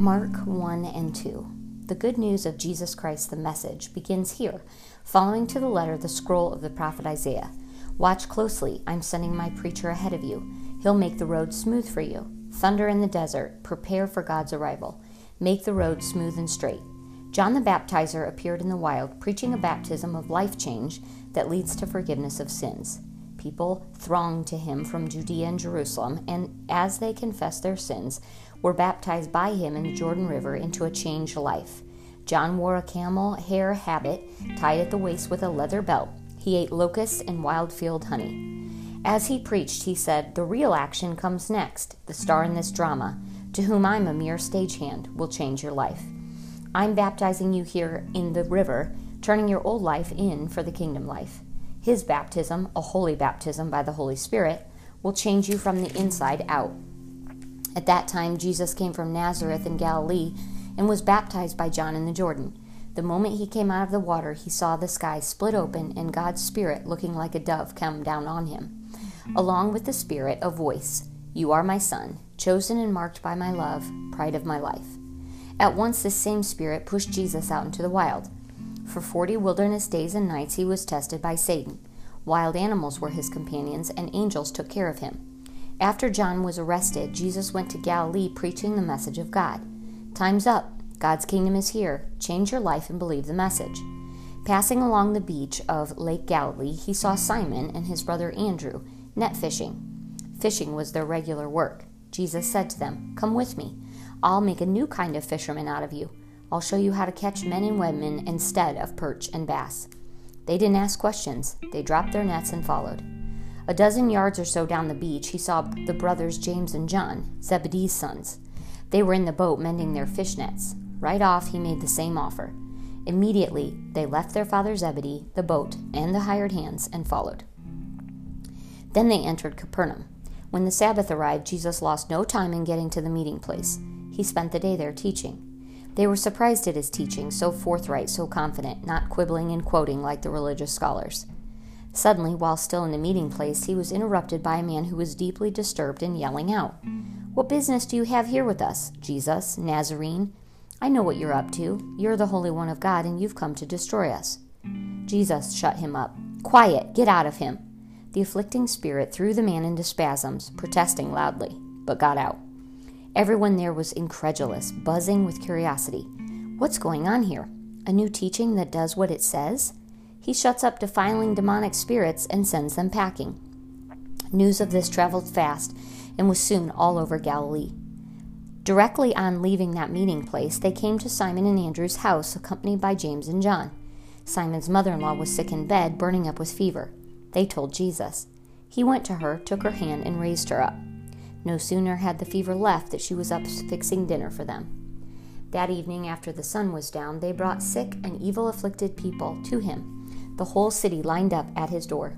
Mark 1 and 2. The good news of Jesus Christ, the message, begins here, following to the letter the scroll of the prophet Isaiah. Watch closely, I'm sending my preacher ahead of you. He'll make the road smooth for you. Thunder in the desert, prepare for God's arrival. Make the road smooth and straight. John the Baptizer appeared in the wild, preaching a baptism of life change that leads to forgiveness of sins. People thronged to him from Judea and Jerusalem, and as they confessed their sins, were baptized by him in the Jordan River into a changed life. John wore a camel hair habit tied at the waist with a leather belt. He ate locusts and wild field honey. As he preached, he said, The real action comes next. The star in this drama, to whom I'm a mere stagehand, will change your life. I'm baptizing you here in the river, turning your old life in for the kingdom life. His baptism, a holy baptism by the Holy Spirit, will change you from the inside out. At that time, Jesus came from Nazareth in Galilee and was baptized by John in the Jordan. The moment he came out of the water, he saw the sky split open and God's Spirit, looking like a dove, come down on him. Along with the Spirit, a voice You are my Son, chosen and marked by my love, pride of my life. At once, this same Spirit pushed Jesus out into the wild. For forty wilderness days and nights, he was tested by Satan. Wild animals were his companions, and angels took care of him. After John was arrested, Jesus went to Galilee preaching the message of God. Time's up. God's kingdom is here. Change your life and believe the message. Passing along the beach of Lake Galilee, he saw Simon and his brother Andrew net fishing. Fishing was their regular work. Jesus said to them, Come with me. I'll make a new kind of fisherman out of you. I'll show you how to catch men and women instead of perch and bass. They didn't ask questions, they dropped their nets and followed. A dozen yards or so down the beach, he saw the brothers James and John, Zebedee's sons. They were in the boat mending their fish nets. Right off, he made the same offer. Immediately, they left their father Zebedee, the boat, and the hired hands and followed. Then they entered Capernaum. When the Sabbath arrived, Jesus lost no time in getting to the meeting place. He spent the day there teaching. They were surprised at his teaching, so forthright, so confident, not quibbling and quoting like the religious scholars. Suddenly, while still in the meeting place, he was interrupted by a man who was deeply disturbed and yelling out, What business do you have here with us, Jesus, Nazarene? I know what you're up to. You're the Holy One of God, and you've come to destroy us. Jesus shut him up. Quiet, get out of him. The afflicting spirit threw the man into spasms, protesting loudly, but got out. Everyone there was incredulous, buzzing with curiosity. What's going on here? A new teaching that does what it says? He shuts up defiling demonic spirits and sends them packing. News of this traveled fast and was soon all over Galilee. Directly on leaving that meeting place, they came to Simon and Andrew's house, accompanied by James and John. Simon's mother in law was sick in bed, burning up with fever. They told Jesus. He went to her, took her hand, and raised her up. No sooner had the fever left that she was up fixing dinner for them. That evening, after the sun was down, they brought sick and evil afflicted people to him the whole city lined up at his door.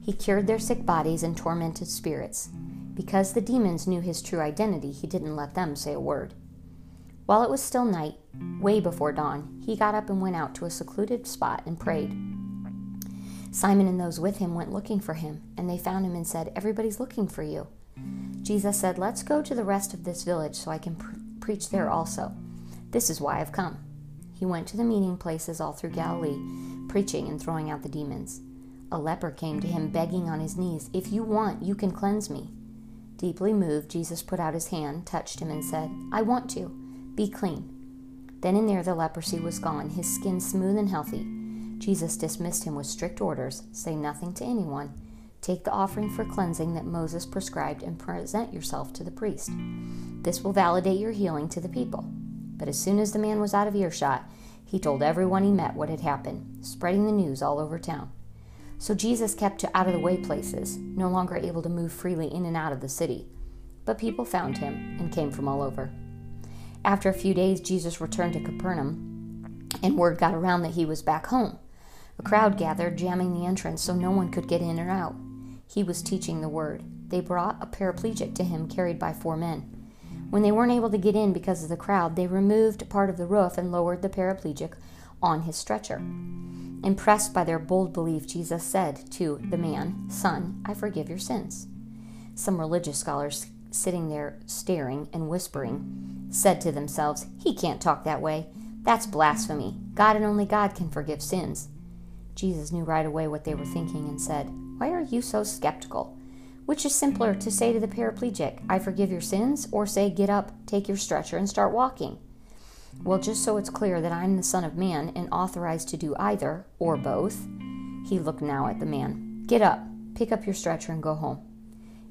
He cured their sick bodies and tormented spirits. Because the demons knew his true identity, he didn't let them say a word. While it was still night, way before dawn, he got up and went out to a secluded spot and prayed. Simon and those with him went looking for him, and they found him and said, Everybody's looking for you. Jesus said, Let's go to the rest of this village so I can preach there also. This is why I've come. He went to the meeting places all through Galilee preaching and throwing out the demons. A leper came to him begging on his knees, If you want, you can cleanse me. Deeply moved, Jesus put out his hand, touched him, and said, I want to. Be clean. Then and there the leprosy was gone, his skin smooth and healthy. Jesus dismissed him with strict orders say nothing to anyone. Take the offering for cleansing that Moses prescribed and present yourself to the priest. This will validate your healing to the people. But as soon as the man was out of earshot, he told everyone he met what had happened, spreading the news all over town. So Jesus kept to out of the way places, no longer able to move freely in and out of the city. But people found him and came from all over. After a few days, Jesus returned to Capernaum, and word got around that he was back home. A crowd gathered, jamming the entrance so no one could get in or out. He was teaching the word. They brought a paraplegic to him, carried by four men. When they weren't able to get in because of the crowd, they removed part of the roof and lowered the paraplegic on his stretcher. Impressed by their bold belief, Jesus said to the man, Son, I forgive your sins. Some religious scholars sitting there staring and whispering, said to themselves, He can't talk that way. That's blasphemy. God and only God can forgive sins. Jesus knew right away what they were thinking and said, Why are you so skeptical? Which is simpler to say to the paraplegic, I forgive your sins, or say, Get up, take your stretcher, and start walking? Well, just so it's clear that I'm the Son of Man and authorized to do either, or both, he looked now at the man. Get up, pick up your stretcher, and go home.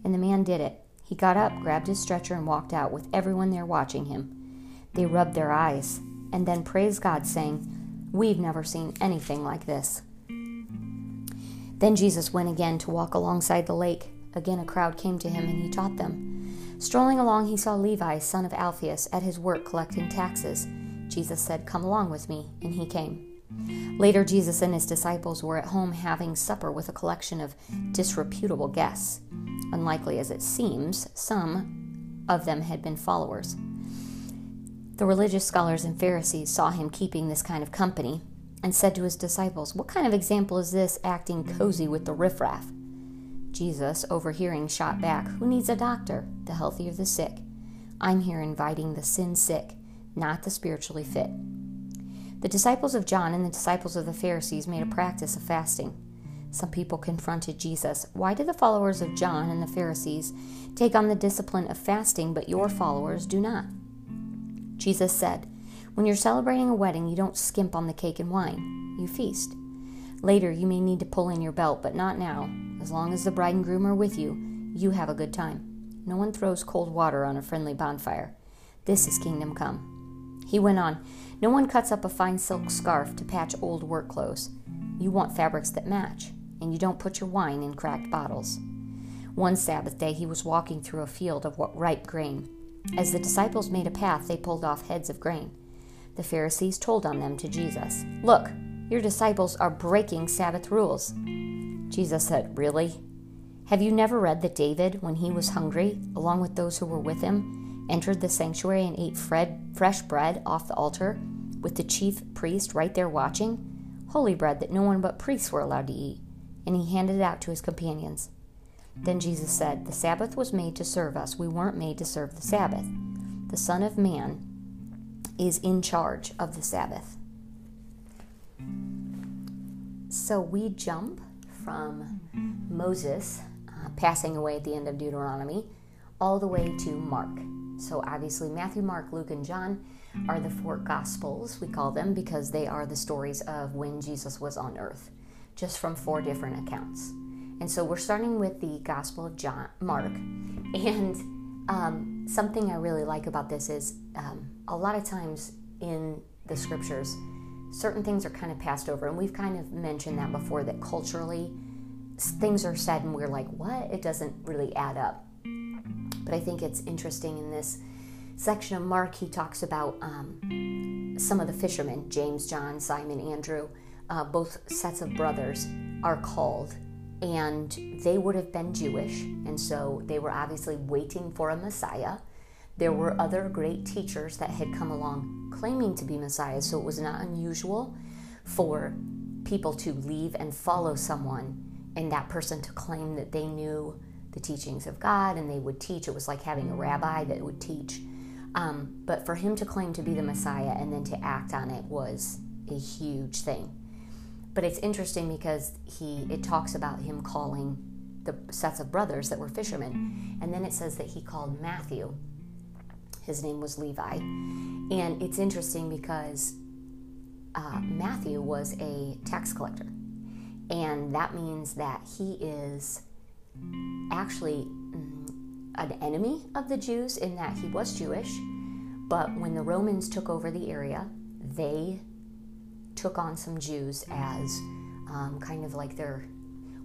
And the man did it. He got up, grabbed his stretcher, and walked out with everyone there watching him. They rubbed their eyes and then praised God, saying, We've never seen anything like this. Then Jesus went again to walk alongside the lake. Again, a crowd came to him, and he taught them. Strolling along, he saw Levi, son of Alphaeus, at his work collecting taxes. Jesus said, Come along with me, and he came. Later, Jesus and his disciples were at home having supper with a collection of disreputable guests. Unlikely as it seems, some of them had been followers. The religious scholars and Pharisees saw him keeping this kind of company and said to his disciples, What kind of example is this acting cozy with the riffraff? Jesus, overhearing, shot back, Who needs a doctor? The healthy or the sick. I'm here inviting the sin sick, not the spiritually fit. The disciples of John and the disciples of the Pharisees made a practice of fasting. Some people confronted Jesus. Why do the followers of John and the Pharisees take on the discipline of fasting, but your followers do not? Jesus said, When you're celebrating a wedding, you don't skimp on the cake and wine, you feast. Later, you may need to pull in your belt, but not now. As long as the bride and groom are with you, you have a good time. No one throws cold water on a friendly bonfire. This is kingdom come. He went on, No one cuts up a fine silk scarf to patch old work clothes. You want fabrics that match, and you don't put your wine in cracked bottles. One Sabbath day he was walking through a field of ripe grain. As the disciples made a path, they pulled off heads of grain. The Pharisees told on them to Jesus. Look, your disciples are breaking Sabbath rules. Jesus said, Really? Have you never read that David, when he was hungry, along with those who were with him, entered the sanctuary and ate fresh bread off the altar, with the chief priest right there watching, holy bread that no one but priests were allowed to eat, and he handed it out to his companions. Then Jesus said, The Sabbath was made to serve us. We weren't made to serve the Sabbath. The Son of Man is in charge of the Sabbath. So we jump from Moses uh, passing away at the end of Deuteronomy all the way to Mark. So, obviously, Matthew, Mark, Luke, and John are the four Gospels, we call them, because they are the stories of when Jesus was on earth, just from four different accounts. And so, we're starting with the Gospel of John, Mark. And um, something I really like about this is um, a lot of times in the scriptures, certain things are kind of passed over. And we've kind of mentioned that before that culturally, things are said and we're like, what? It doesn't really add up. But I think it's interesting in this section of Mark, he talks about um, some of the fishermen James, John, Simon, Andrew, uh, both sets of brothers are called. And they would have been Jewish, and so they were obviously waiting for a Messiah. There were mm. other great teachers that had come along claiming to be Messiahs, so it was not unusual for people to leave and follow someone and that person to claim that they knew the teachings of God and they would teach. It was like having a rabbi mm. that would teach. Um, but for him to claim to be the mm. Messiah and then to act on it was a huge thing. But it's interesting because he it talks about him calling the sets of brothers that were fishermen, and then it says that he called Matthew. His name was Levi, and it's interesting because uh, Matthew was a tax collector, and that means that he is actually mm, an enemy of the Jews in that he was Jewish, but when the Romans took over the area, they took on some Jews as um, kind of like their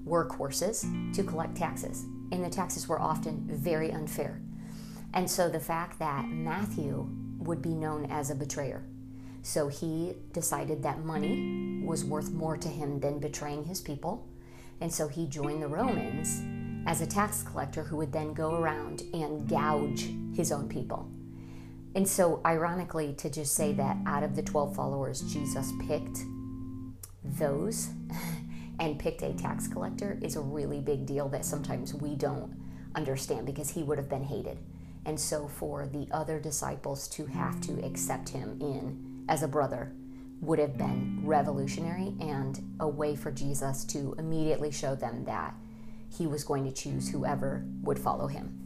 workhorses to collect taxes. And the taxes were often very unfair. And so the fact that Matthew would be known as a betrayer. So he decided that money was worth more to him than betraying his people. And so he joined the Romans as a tax collector who would then go around and gouge his own people. And so, ironically, to just say that out of the 12 followers, Jesus picked those and picked a tax collector is a really big deal that sometimes we don't understand because he would have been hated. And so, for the other disciples to have to accept him in as a brother would have been revolutionary and a way for Jesus to immediately show them that he was going to choose whoever would follow him.